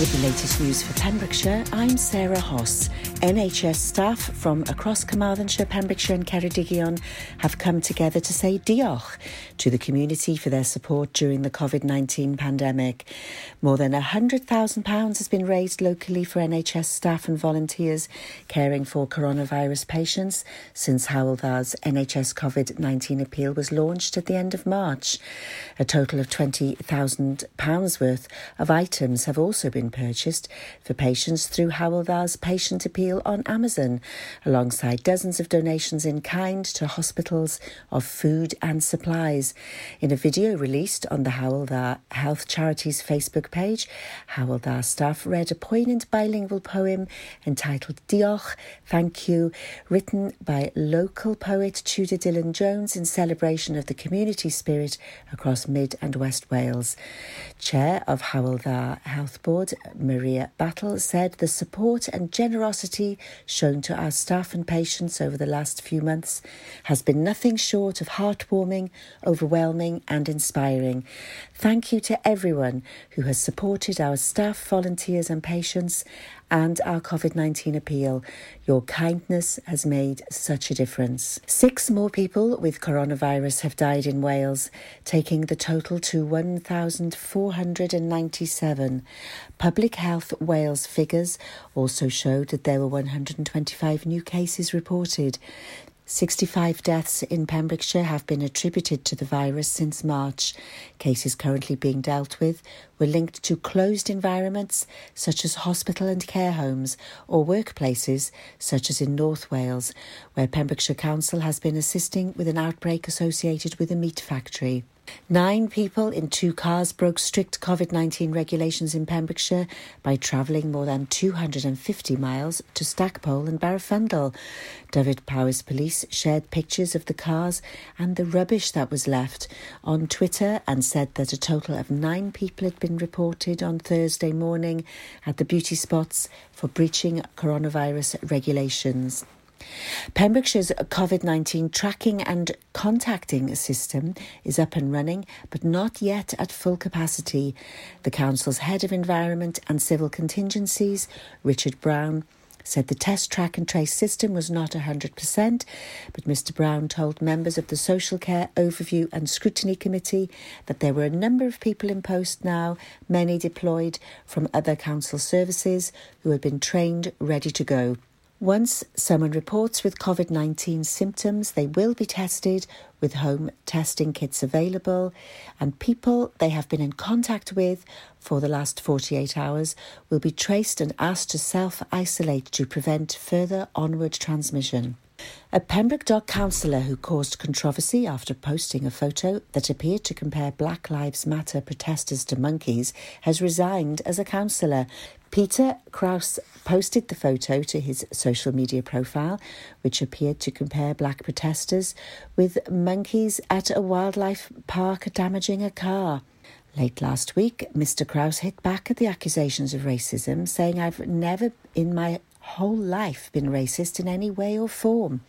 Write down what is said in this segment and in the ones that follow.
With the latest news for Pembrokeshire, I'm Sarah Hoss. NHS staff from across Carmarthenshire, Pembrokeshire and Ceredigion have come together to say diolch to the community for their support during the COVID-19 pandemic. More than £100,000 has been raised locally for NHS staff and volunteers caring for coronavirus patients since Hywel Dda's NHS COVID-19 appeal was launched at the end of March. A total of £20,000 worth of items have also been purchased for patients through Hywel Dda's patient appeal on Amazon, alongside dozens of donations in kind to hospitals of food and supplies. In a video released on the Hywel Dda Health Charities Facebook page, Hywel Dda staff read a poignant bilingual poem entitled Diolch, Thank You, written by local poet Tudur Dylan Jones in celebration of the community spirit across Mid and West Wales. Chair of Hywel Dda Health Board, Maria Battle, said the support and generosity shown to our staff and patients over the last few months has been nothing short of heartwarming, overwhelming, and inspiring. Thank you to everyone who has supported our staff, volunteers, and patients and our COVID 19 appeal. Your kindness has made such a difference. Six more people with coronavirus have died in Wales, taking the total to 1,497. Public Health Wales figures also showed that there were 125 new cases reported. 65 deaths in Pembrokeshire have been attributed to the virus since March. Cases currently being dealt with were linked to closed environments such as hospital and care homes or workplaces such as in North Wales, where Pembrokeshire Council has been assisting with an outbreak associated with a meat factory. Nine people in two cars broke strict COVID 19 regulations in Pembrokeshire by travelling more than 250 miles to Stackpole and Barafundle. Dyfed-Powys Police shared pictures of the cars and the rubbish that was left on Twitter and said that a total of nine people had been reported on Thursday morning at the beauty spots for breaching coronavirus regulations. Pembrokeshire's COVID 19 tracking and contacting system is up and running, but not yet at full capacity. The Council's Head of Environment and Civil Contingencies, Richard Brown, said the test track and trace system was not 100%, but Mr Brown told members of the Social Care Overview and Scrutiny Committee that there were a number of people in post now, many deployed from other council services, who had been trained ready to go. Once someone reports with COVID 19 symptoms, they will be tested with home testing kits available, and people they have been in contact with for the last 48 hours will be traced and asked to self isolate to prevent further onward transmission. A Pembroke Dock councillor who caused controversy after posting a photo that appeared to compare Black Lives Matter protesters to monkeys has resigned as a councillor. Peter Kraus posted the photo to his social media profile, which appeared to compare black protesters with monkeys at a wildlife park damaging a car. Late last week, Mr. Kraus hit back at the accusations of racism, saying, I've never in my whole life been racist in any way or form.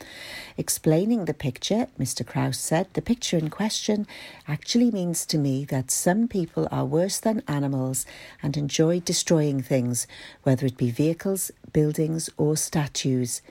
Explaining the picture, Mr. Kraus said, the picture in question actually means to me that some people are worse than animals and enjoy destroying things, whether it be vehicles, buildings, or statues.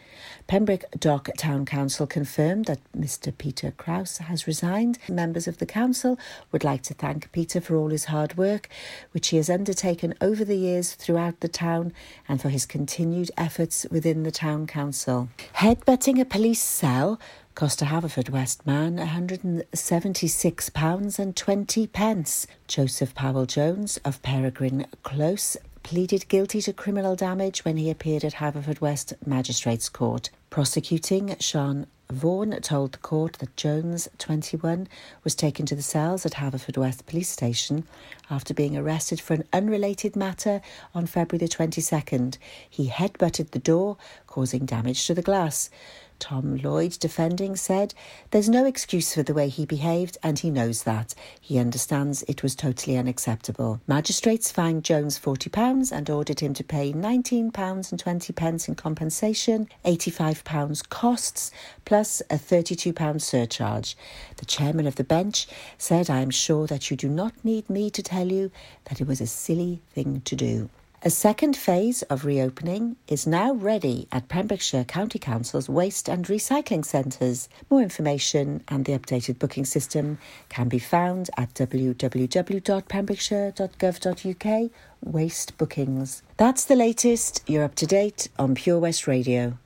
Pembroke Dock Town Council confirmed that Mr. Peter Kraus has resigned. Members of the council would like to thank Peter for all his hard work, which he has undertaken over the years throughout the town, and for his continued efforts within the town council. Headbutting a police cell cost a Haverfordwest man £176 and 20 pence. Joseph Powell Jones of Peregrine Close pleaded guilty to criminal damage when he appeared at Haverfordwest Magistrates Court. Prosecuting Sean Vaughan told the court that Jones, 21, was taken to the cells at Haverfordwest Police Station after being arrested for an unrelated matter on February the 22nd. He headbutted the door, causing damage to the glass. Tom Lloyd, defending, said, There's no excuse for the way he behaved, and he knows that. He understands it was totally unacceptable. Magistrates fined Jones £40 and ordered him to pay £19 and 20 pence in compensation, £85 costs, plus a £32 surcharge. The chairman of the bench said, I am sure that you do not need me to tell you that it was a silly thing to do. A second phase of reopening is now ready at Pembrokeshire County Council's waste and recycling centres. More information and the updated booking system can be found at www.pembrokeshire.gov.uk waste bookings. That's the latest. You're up to date on Pure West Radio.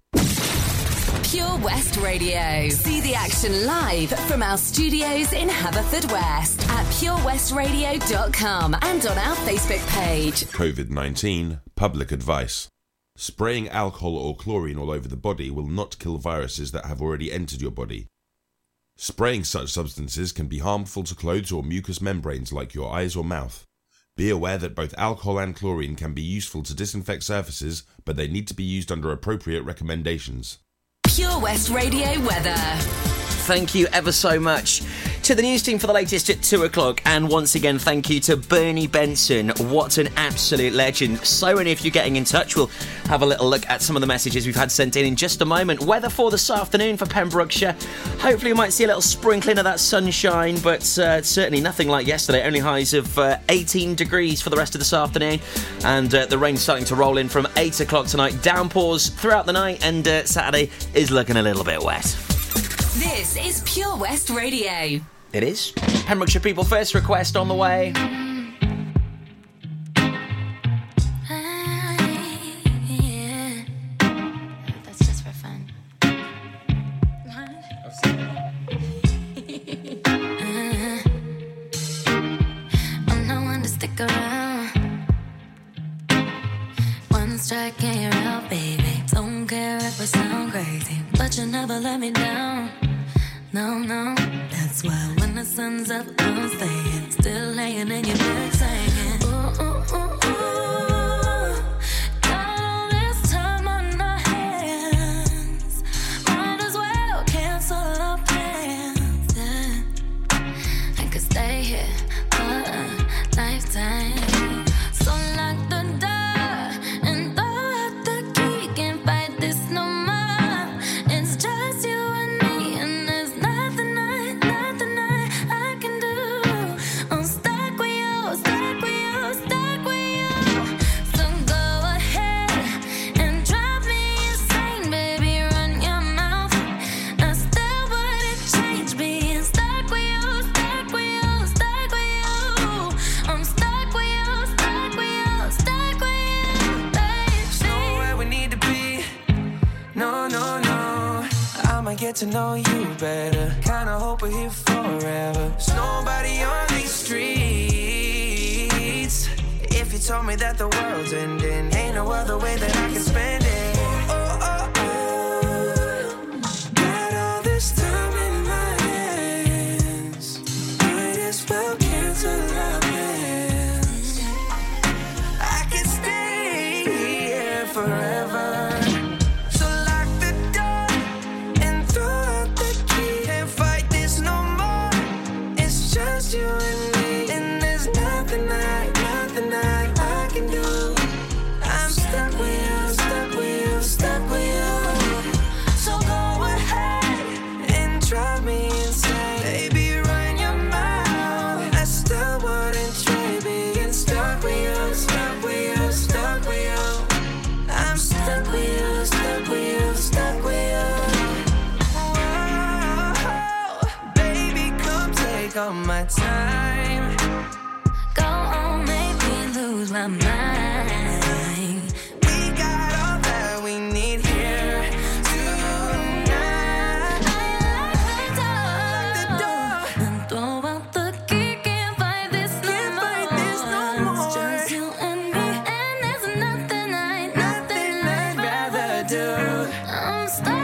Pure West Radio. See the action live from our studios in Haverfordwest at purewestradio.com and on our Facebook page. COVID 19 Public Advice. Spraying alcohol or chlorine all over the body will not kill viruses that have already entered your body. Spraying such substances can be harmful to clothes or mucous membranes like your eyes or mouth. Be aware that both alcohol and chlorine can be useful to disinfect surfaces, but they need to be used under appropriate recommendations. Pure West Radio weather. Thank you ever so much to the news team for the latest at 2 o'clock. And once again, thank you to Bernie Benson. What an absolute legend. So many of you getting in touch. We'll have a little look at some of the messages we've had sent in in just a moment. Weather for this afternoon for Pembrokeshire. Hopefully, we might see a little sprinkling of that sunshine, but uh, certainly nothing like yesterday. Only highs of uh, 18 degrees for the rest of this afternoon. And uh, the rain starting to roll in from 8 o'clock tonight. Downpours throughout the night, and uh, Saturday is looking a little bit wet. This is Pure West Radio. It is. Pembrokeshire People First request on the way. We're here forever. There's nobody on these streets. If you told me that the world's ending, ain't no other way that I can spend it. I'm stuck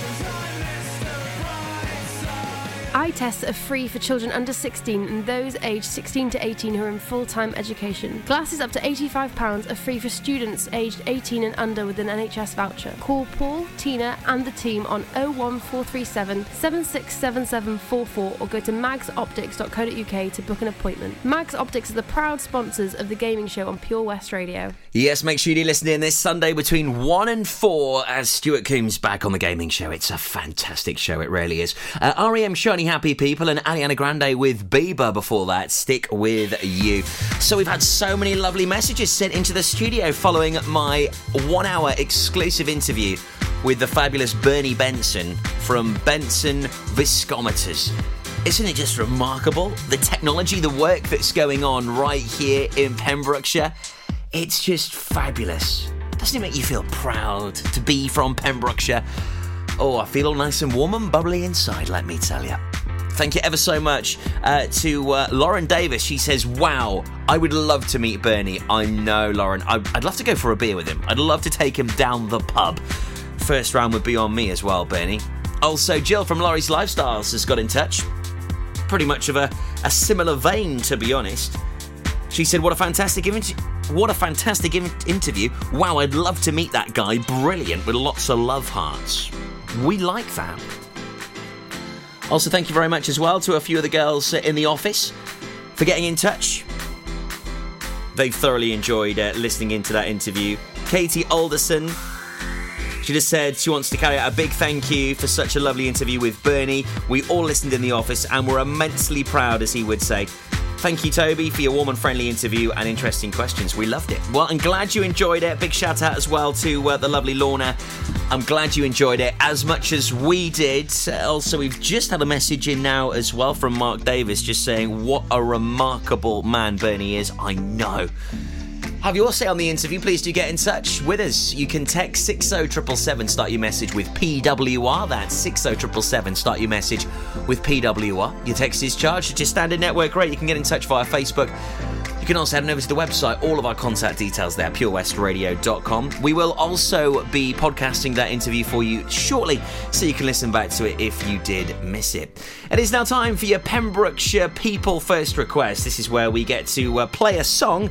Tests are free for children under 16 and those aged 16 to 18 who are in full time education. Glasses up to £85 are free for students aged 18 and under with an NHS voucher. Call Paul, Tina, and the team on 01437 767744 or go to magsoptics.co.uk to book an appointment. Mags Optics are the proud sponsors of the gaming show on Pure West Radio. Yes, make sure you listen in this Sunday between 1 and 4 as Stuart Coombs back on the gaming show. It's a fantastic show, it really is. Uh, REM Shiny Happy People and Ariana Grande with Bieber before that. Stick with you. So we've had so many lovely messages sent into the studio following my one hour exclusive interview with the fabulous Bernie Benson from Benson Viscometers. Isn't it just remarkable? The technology, the work that's going on right here in Pembrokeshire. It's just fabulous. Doesn't it make you feel proud to be from Pembrokeshire? Oh, I feel all nice and warm and bubbly inside, let me tell you. Thank you ever so much uh, to uh, Lauren Davis. She says, Wow, I would love to meet Bernie. I know, Lauren. I- I'd love to go for a beer with him. I'd love to take him down the pub. First round would be on me as well, Bernie. Also, Jill from Laurie's Lifestyles has got in touch. Pretty much of a, a similar vein, to be honest. She said, "What a fantastic! What a fantastic in- interview! Wow, I'd love to meet that guy. Brilliant, with lots of love hearts. We like that." Also, thank you very much as well to a few of the girls in the office for getting in touch. They've thoroughly enjoyed uh, listening into that interview. Katie Alderson, she just said she wants to carry out a big thank you for such a lovely interview with Bernie. We all listened in the office and were immensely proud, as he would say. Thank you, Toby, for your warm and friendly interview and interesting questions. We loved it. Well, I'm glad you enjoyed it. Big shout out as well to uh, the lovely Lorna. I'm glad you enjoyed it as much as we did. Also, we've just had a message in now as well from Mark Davis just saying what a remarkable man Bernie is. I know. Have your say on the interview, please do get in touch with us. You can text 60777, start your message with PWR. That's 60777, start your message with PWR. Your text is charged at your standard network rate. You can get in touch via Facebook. You can also head on over to the website, all of our contact details there, purewestradio.com. We will also be podcasting that interview for you shortly, so you can listen back to it if you did miss it. It is now time for your Pembrokeshire People First request. This is where we get to uh, play a song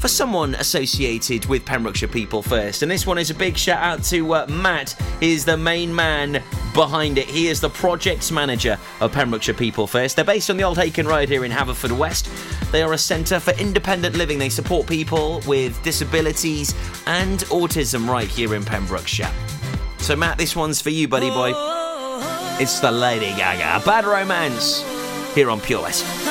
for someone associated with Pembrokeshire People First. And this one is a big shout out to uh, Matt. He is the main man behind it. He is the projects manager of Pembrokeshire People First. They're based on the Old Hakin Road here in Haverfordwest. They are a centre for independent living. They support people with disabilities and autism right here in Pembrokeshire. So, Matt, this one's for you, buddy boy. It's the Lady Gaga Bad Romance here on Pure West.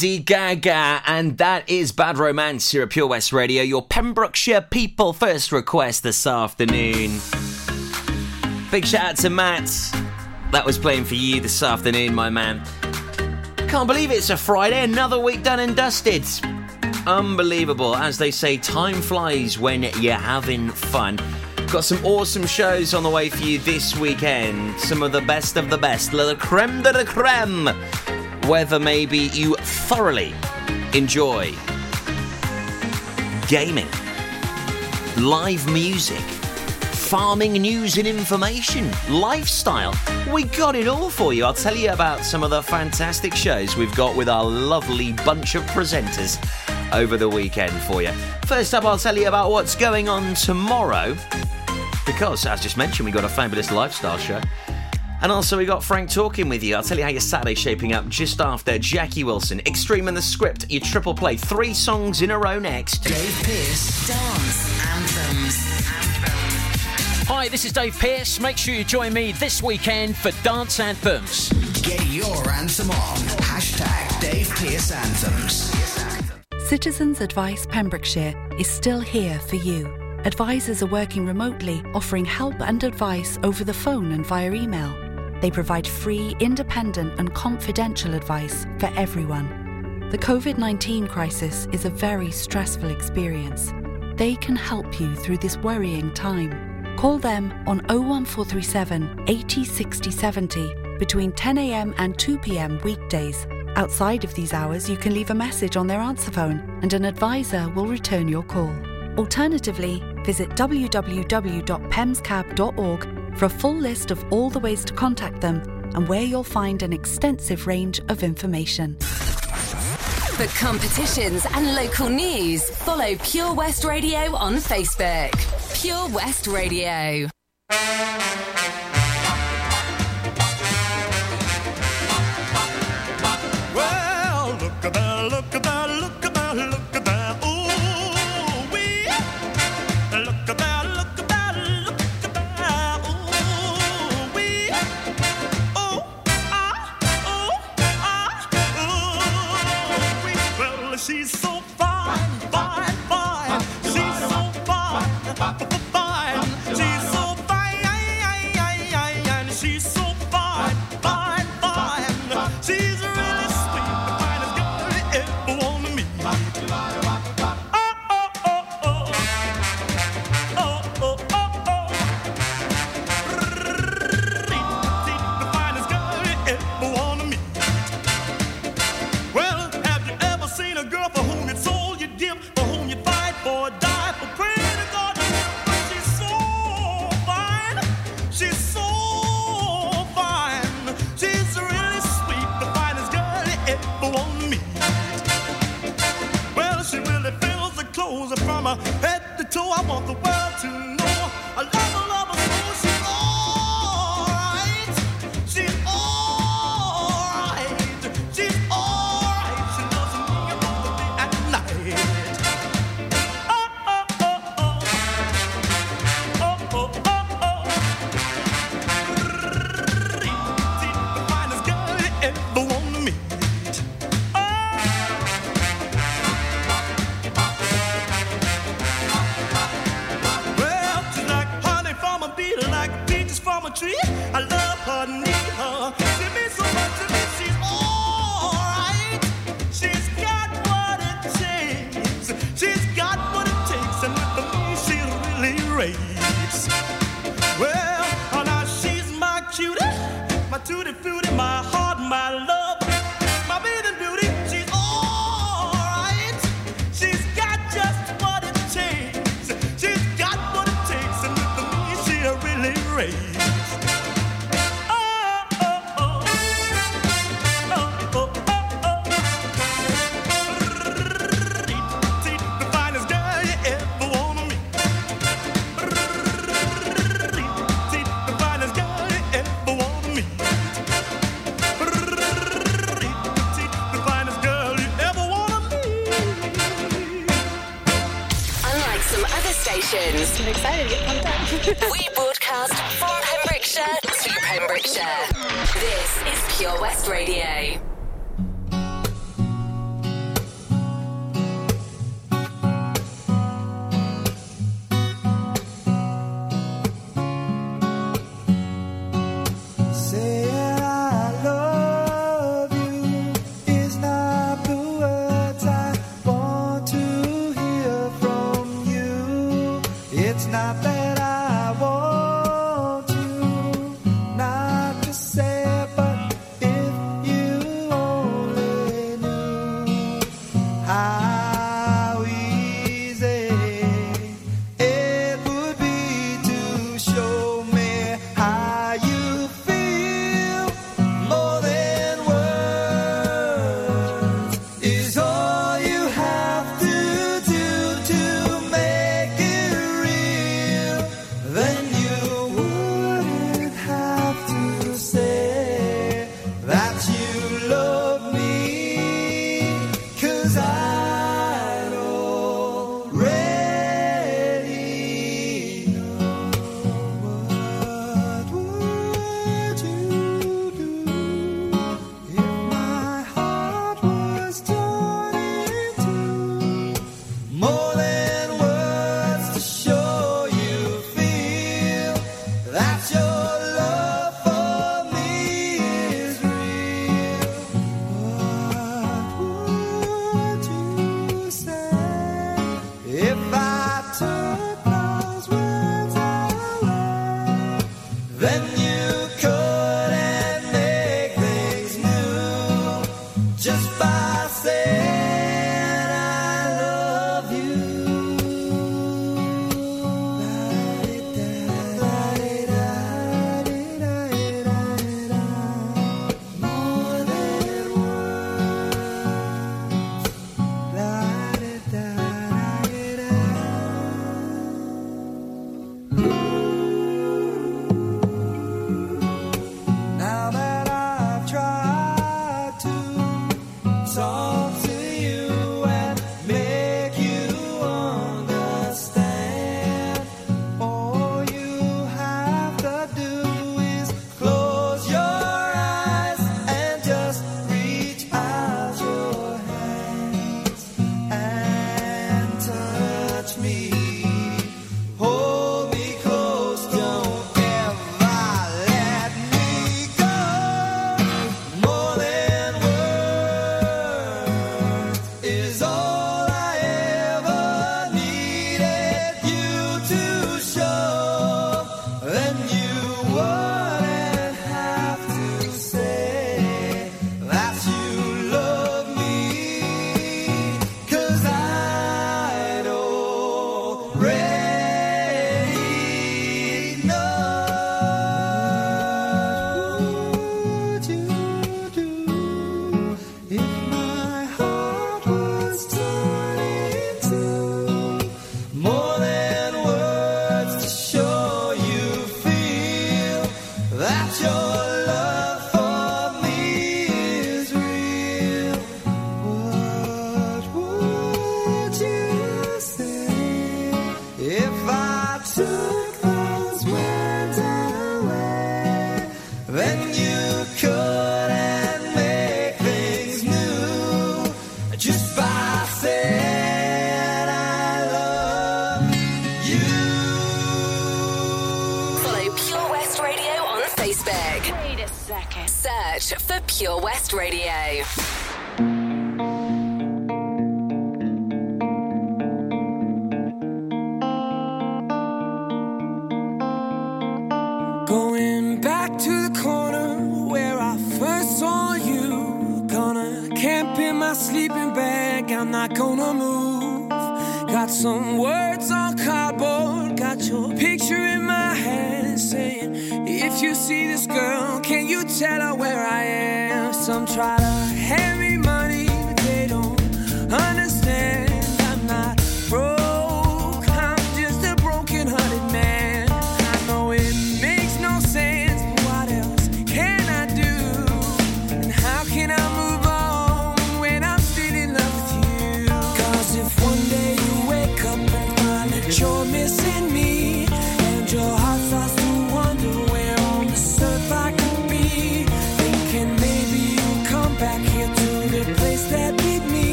Lady Gaga, and that is Bad Romance here at Pure West Radio, your Pembrokeshire people first request this afternoon. Big shout out to Matt. That was playing for you this afternoon, my man. Can't believe it's a Friday, another week done and dusted. Unbelievable. As they say, time flies when you're having fun. Got some awesome shows on the way for you this weekend. Some of the best of the best, the creme de la creme. Whether maybe you thoroughly enjoy gaming, live music, farming news and information, lifestyle. We got it all for you. I'll tell you about some of the fantastic shows we've got with our lovely bunch of presenters over the weekend for you. First up, I'll tell you about what's going on tomorrow because, as just mentioned, we got a fabulous lifestyle show. And also, we got Frank talking with you. I'll tell you how your Saturday's shaping up just after Jackie Wilson, Extreme in the Script, your triple play, three songs in a row next. Dave Pierce, Dance Anthems. Hi, this is Dave Pierce. Make sure you join me this weekend for Dance Anthems. Get your anthem on. Hashtag Dave Pierce Anthems. Citizens Advice Pembrokeshire is still here for you. Advisors are working remotely, offering help and advice over the phone and via email. They provide free, independent, and confidential advice for everyone. The COVID 19 crisis is a very stressful experience. They can help you through this worrying time. Call them on 01437 80 60 70 between 10am and 2pm weekdays. Outside of these hours, you can leave a message on their answer phone and an advisor will return your call. Alternatively, visit www.pemscab.org for a full list of all the ways to contact them and where you'll find an extensive range of information. For competitions and local news, follow Pure West Radio on Facebook. Pure West Radio.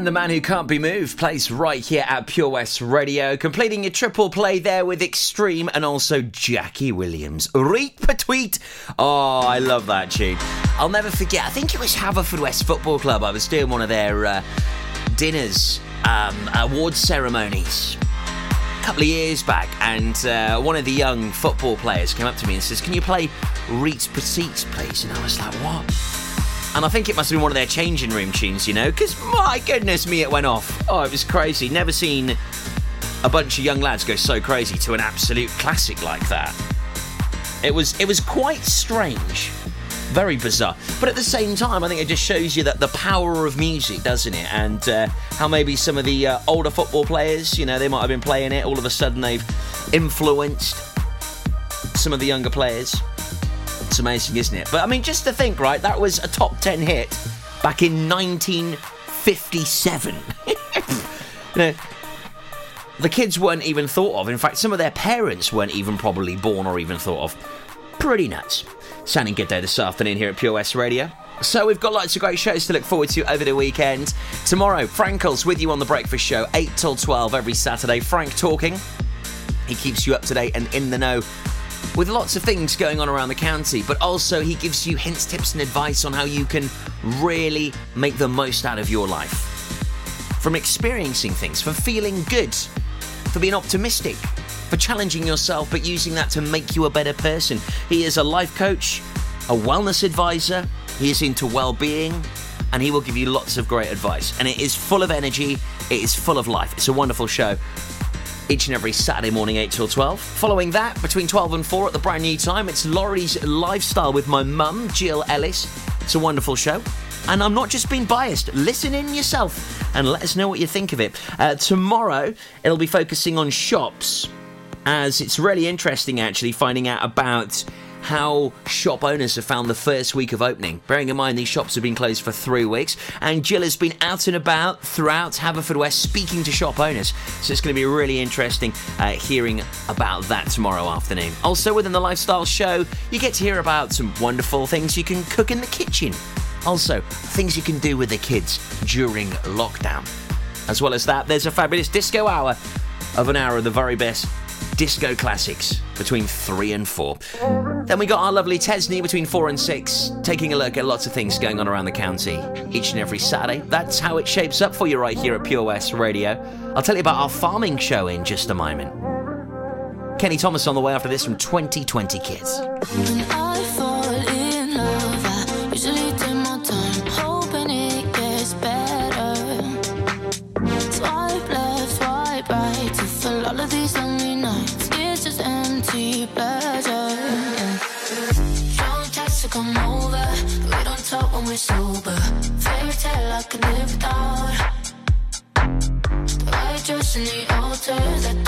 And the man who can't be moved plays right here at Pure West Radio, completing your triple play there with Extreme and also Jackie Williams. Reet Petite. Oh, I love that tune. I'll never forget. I think it was Haverfordwest Football Club. I was doing one of their uh, dinners, um, award ceremonies. A couple of years back, and uh, one of the young football players came up to me and says, "Can you play Reet Petite, please?" And I was like, "What?" And I think it must have been one of their changing room tunes, you know, because my goodness me, it went off. Oh, it was crazy. Never seen a bunch of young lads go so crazy to an absolute classic like that. It was it was quite strange, very bizarre. But at the same time, I think it just shows you that the power of music, doesn't it? And uh, how maybe some of the uh, older football players, you know, they might have been playing it. All of a sudden, they've influenced some of the younger players. It's amazing, isn't it? But I mean, just to think, right? That was a top 10 hit back in 1957. you know, the kids weren't even thought of. In fact, some of their parents weren't even probably born or even thought of. Pretty nuts. Sounding good day this afternoon here at Pure West Radio. So we've got lots of great shows to look forward to over the weekend. Tomorrow, Frankel's with you on the Breakfast Show, 8 till 12 every Saturday. Frank talking. He keeps you up to date and in the know with lots of things going on around the county, but also he gives you hints, tips, and advice on how you can really make the most out of your life. From experiencing things, for feeling good, for being optimistic, for challenging yourself, but using that to make you a better person. He is a life coach, a wellness advisor, he is into well being, and he will give you lots of great advice. And it is full of energy, it is full of life. It's a wonderful show each and every Saturday morning, 8 till 12. Following that, between 12 and 4 at the brand new time, it's Laurie's Lifestyle with my mum, Jill Ellis. It's a wonderful show. And I'm not just being biased. Listen in yourself and let us know what you think of it. Uh, tomorrow, it'll be focusing on shops, as it's really interesting actually finding out about how shop owners have found the first week of opening. Bearing in mind these shops have been closed for three weeks, and Jill has been out and about throughout Haverfordwest speaking to shop owners. So it's going to be really interesting uh, hearing about that tomorrow afternoon. Also, within the lifestyle show, you get to hear about some wonderful things you can cook in the kitchen. Also, things you can do with the kids during lockdown. As well as that, there's a fabulous disco hour of an hour of the very best disco classics between 3 and 4. Then we got our lovely Tesney between 4 and 6, taking a look at lots of things going on around the county each and every Saturday. That's how it shapes up for you right here at Pure West Radio. I'll tell you about our farming show in just a moment. Kenny Thomas on the way after this from 2020 Kids. The altar, that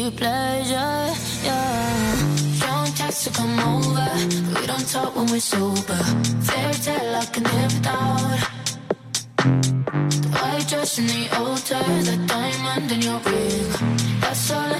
empty pleasure. Yeah. Don't text to come over, we don't talk when we're sober. Fairy tale I can live without. The white dress in the altar, the diamond in your ring. That's all anyone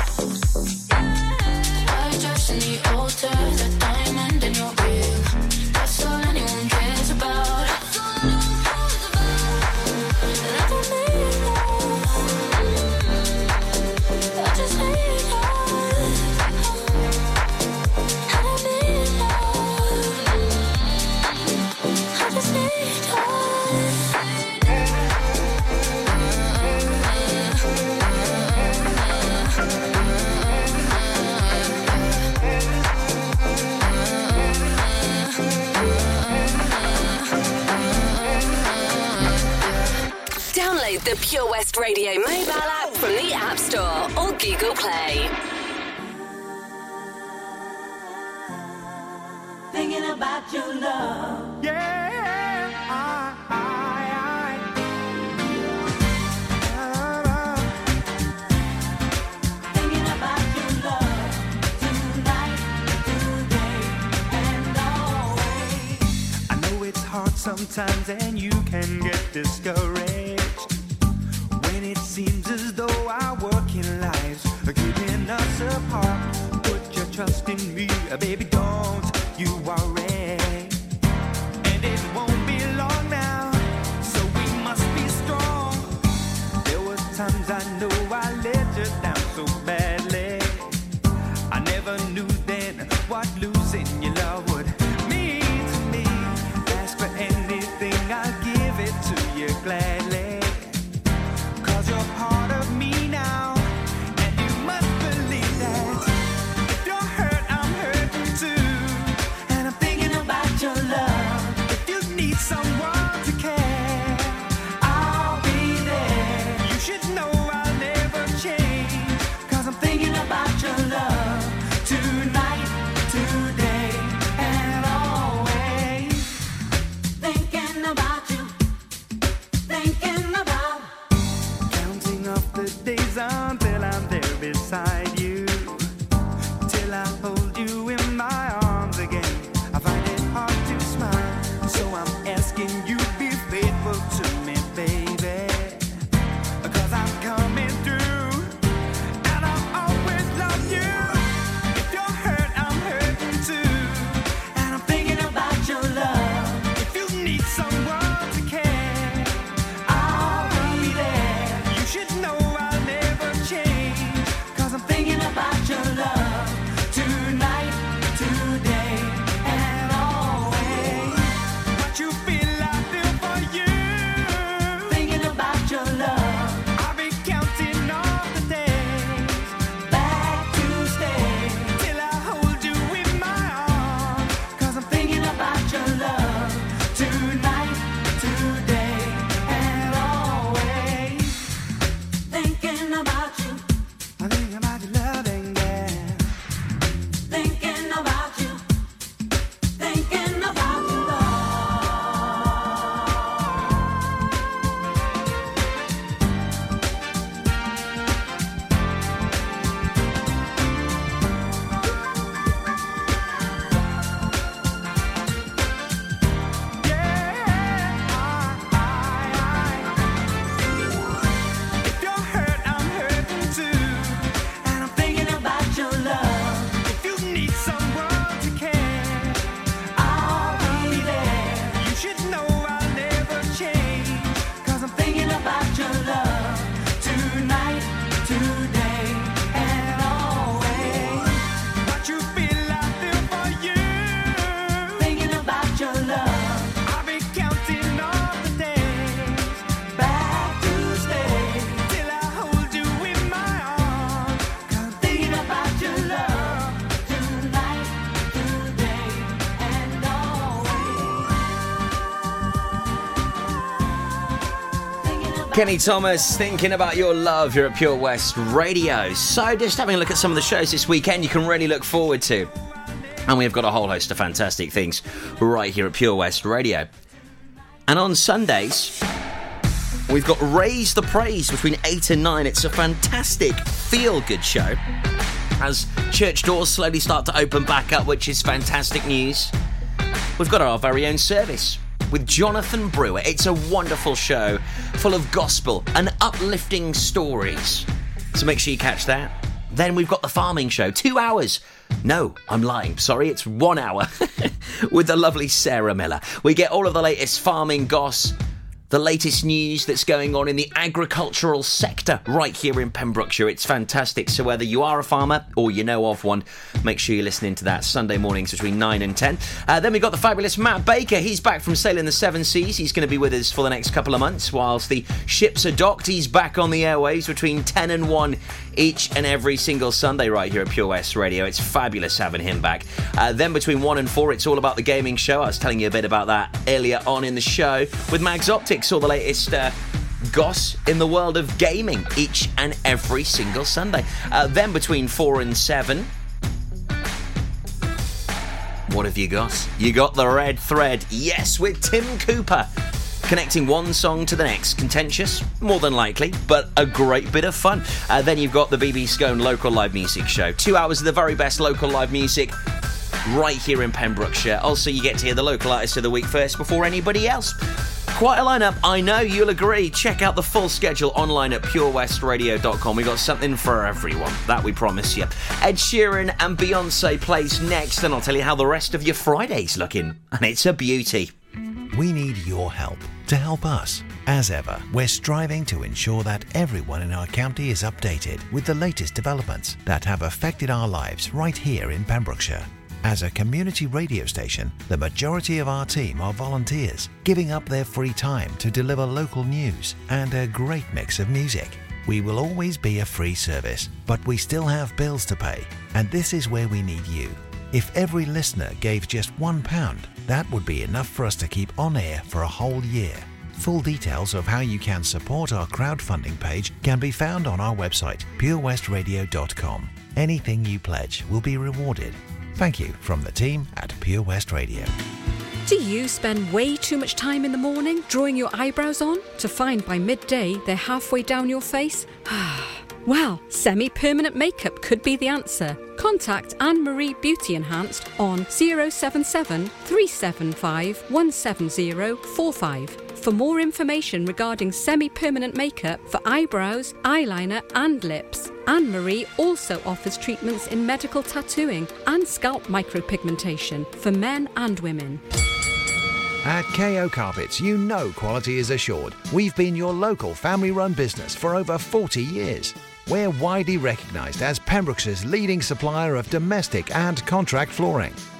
In the altar, Download the Pure West Radio mobile app from the App Store or Google Play. Thinking about your love. Yeah, I, I, Thinking about your love tonight, today, and always. I know it's hard sometimes and you can get discouraged trust in me, uh, baby, don't you worry. Kenny Thomas, thinking about your love. You're at Pure West Radio. So, just having a look at some of the shows this weekend you can really look forward to. And we've got a whole host of fantastic things right here at Pure West Radio. And on Sundays, we've got Raise the Praise between 8 and 9. It's a fantastic feel good show as church doors slowly start to open back up, which is fantastic news. We've got our very own service with Jonathan Brewer. It's a wonderful show full of gospel and uplifting stories. So make sure you catch that. Then we've got the farming show, two hours. No, I'm lying. Sorry, it's one hour with the lovely Sarah Miller. We get all of the latest farming goss, the latest news that's going on in the agricultural sector right here in Pembrokeshire. It's fantastic. So, whether you are a farmer or you know of one, make sure you're listening to that Sunday mornings between 9 and 10. Uh, then we've got the fabulous Matt Baker. He's back from sailing the seven seas. He's going to be with us for the next couple of months whilst the ships are docked. He's back on the airwaves between 10 and 1 each and every single Sunday right here at Pure West Radio. It's fabulous having him back. Uh, then between 1 and 4, it's all about the gaming show. I was telling you a bit about that earlier on in the show with Mags Optics, all the latest. Uh, Goss in the world of gaming each and every single Sunday. Uh, then between 4 and 7, what have you got? You got the red thread, yes, with Tim Cooper. Connecting one song to the next. Contentious, more than likely, but a great bit of fun. Uh, then you've got the BB Scone Local Live Music Show. Two hours of the very best local live music right here in Pembrokeshire. Also, you get to hear the local artist of the week first before anybody else. Quite a lineup, I know you'll agree. Check out the full schedule online at purewestradio.com. We've got something for everyone, that we promise you. Ed Sheeran and Beyonce plays next, and I'll tell you how the rest of your Friday's looking. And it's a beauty. We need your help to help us. As ever, we're striving to ensure that everyone in our county is updated with the latest developments that have affected our lives right here in Pembrokeshire. As a community radio station, the majority of our team are volunteers, giving up their free time to deliver local news and a great mix of music. We will always be a free service, but we still have bills to pay, and this is where we need you. If every listener gave just £1, that would be enough for us to keep on air for a whole year. Full details of how you can support our crowdfunding page can be found on our website, purewestradio.com. Anything you pledge will be rewarded. Thank you from the team at Pure West Radio. Do you spend way too much time in the morning drawing your eyebrows on to find by midday they're halfway down your face? well, semi permanent makeup could be the answer. Contact Anne Marie Beauty Enhanced on 077 375 17045 for more information regarding semi permanent makeup for eyebrows, eyeliner, and lips. Anne Marie also offers treatments in medical tattooing and scalp micropigmentation for men and women. At KO Carpets, you know quality is assured. We've been your local family run business for over 40 years. We're widely recognised as Pembroke's leading supplier of domestic and contract flooring.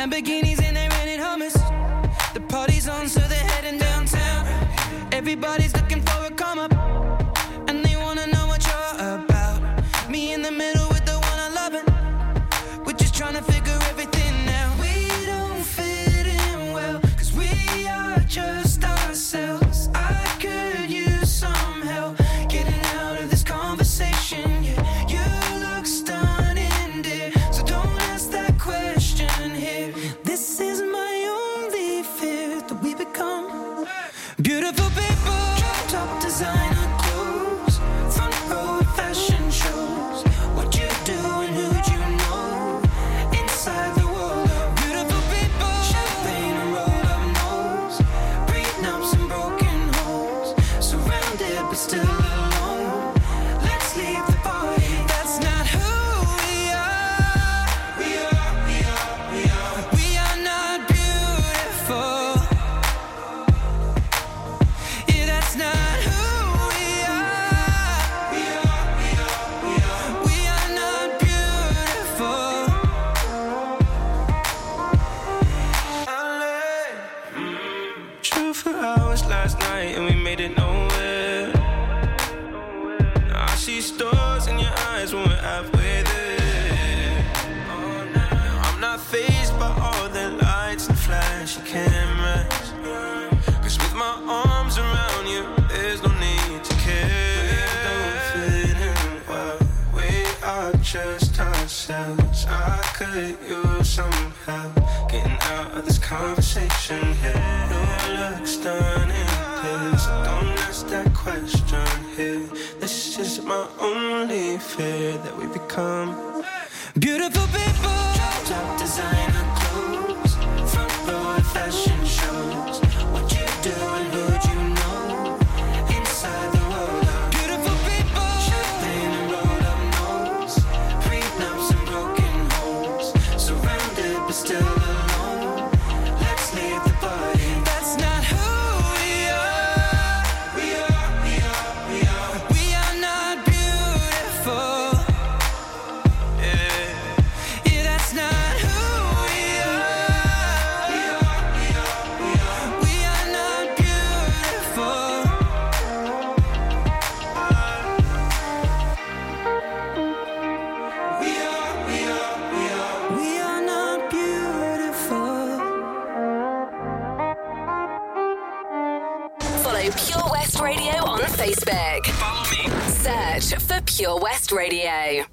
Lamborghinis and they rented Hummers. The party's on, so they're heading downtown. Everybody's looking for a conversation here. You look stunning, dear, so don't ask that question here. This is my only fear that we become beautiful people. Top designer Pure West Radio.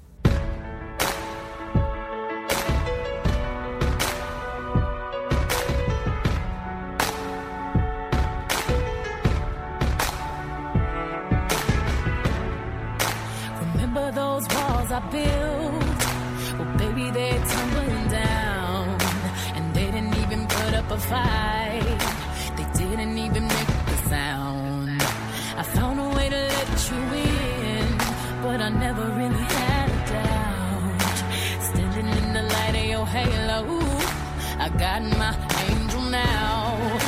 my angel now.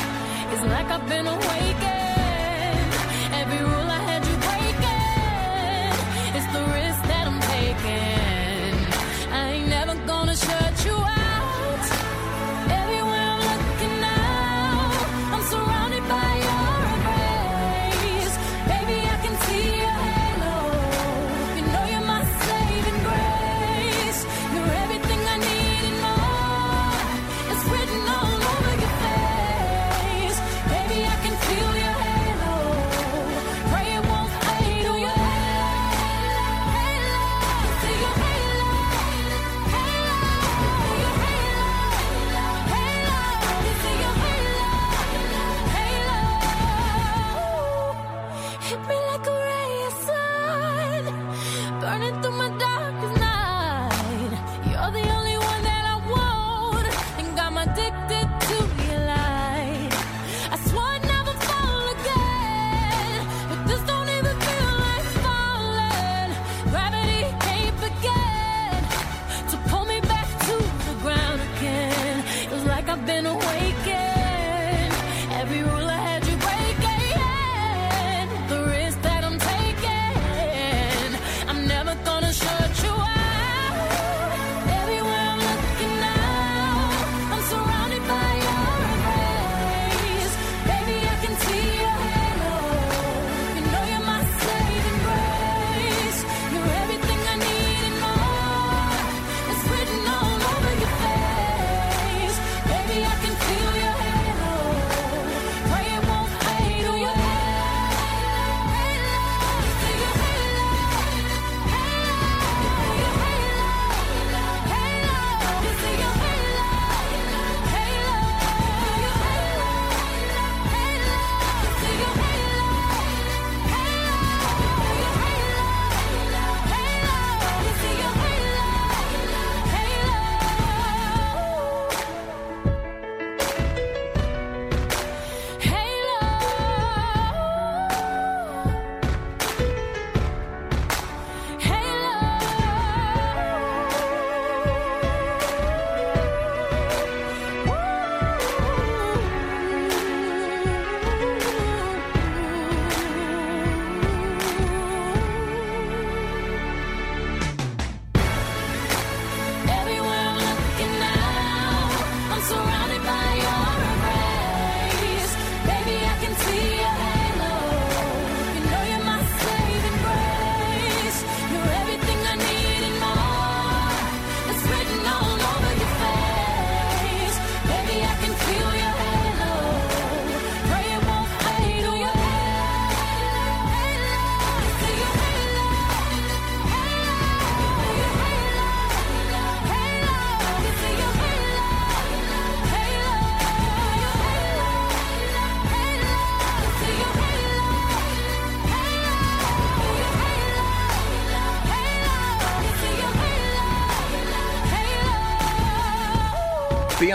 It's like I've been a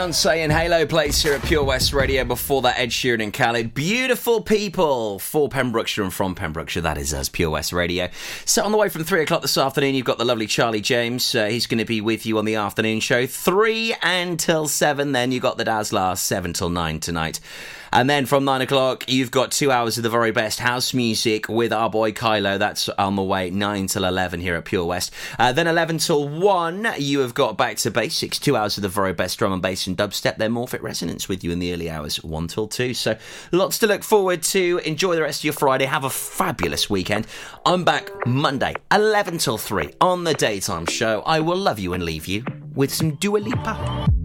Beyonce and Halo plays here at Pure West Radio before that Ed Sheeran and Khalid. Beautiful people for Pembrokeshire and from Pembrokeshire. That is us, Pure West Radio. So on the way from three o'clock this afternoon, you've got the lovely Charlie James. Uh, he's going to be with you on the afternoon show. Three until seven. Then you got the Dazzler, seven till nine tonight. And then from nine o'clock, you've got two hours of the very best house music with our boy Kylo. That's on the way, nine till 11 here at Pure West. Uh, then 11 till 1, you have got Back to Basics, two hours of the very best drum and bass and dubstep. Then Morphic Resonance with you in the early hours, 1 till 2. So lots to look forward to. Enjoy the rest of your Friday. Have a fabulous weekend. I'm back Monday, 11 till 3 on the daytime show. I will love you and leave you with some Dua Lipa.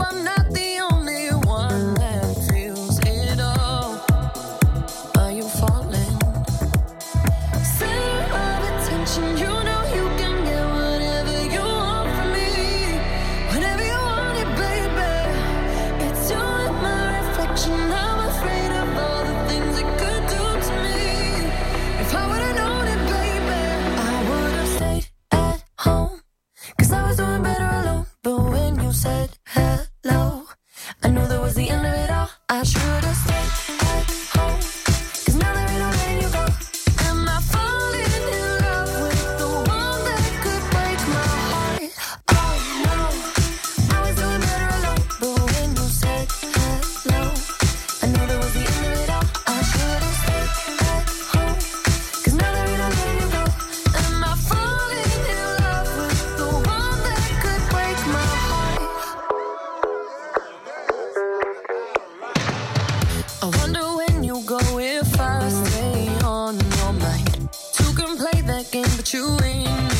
looking, but you ain't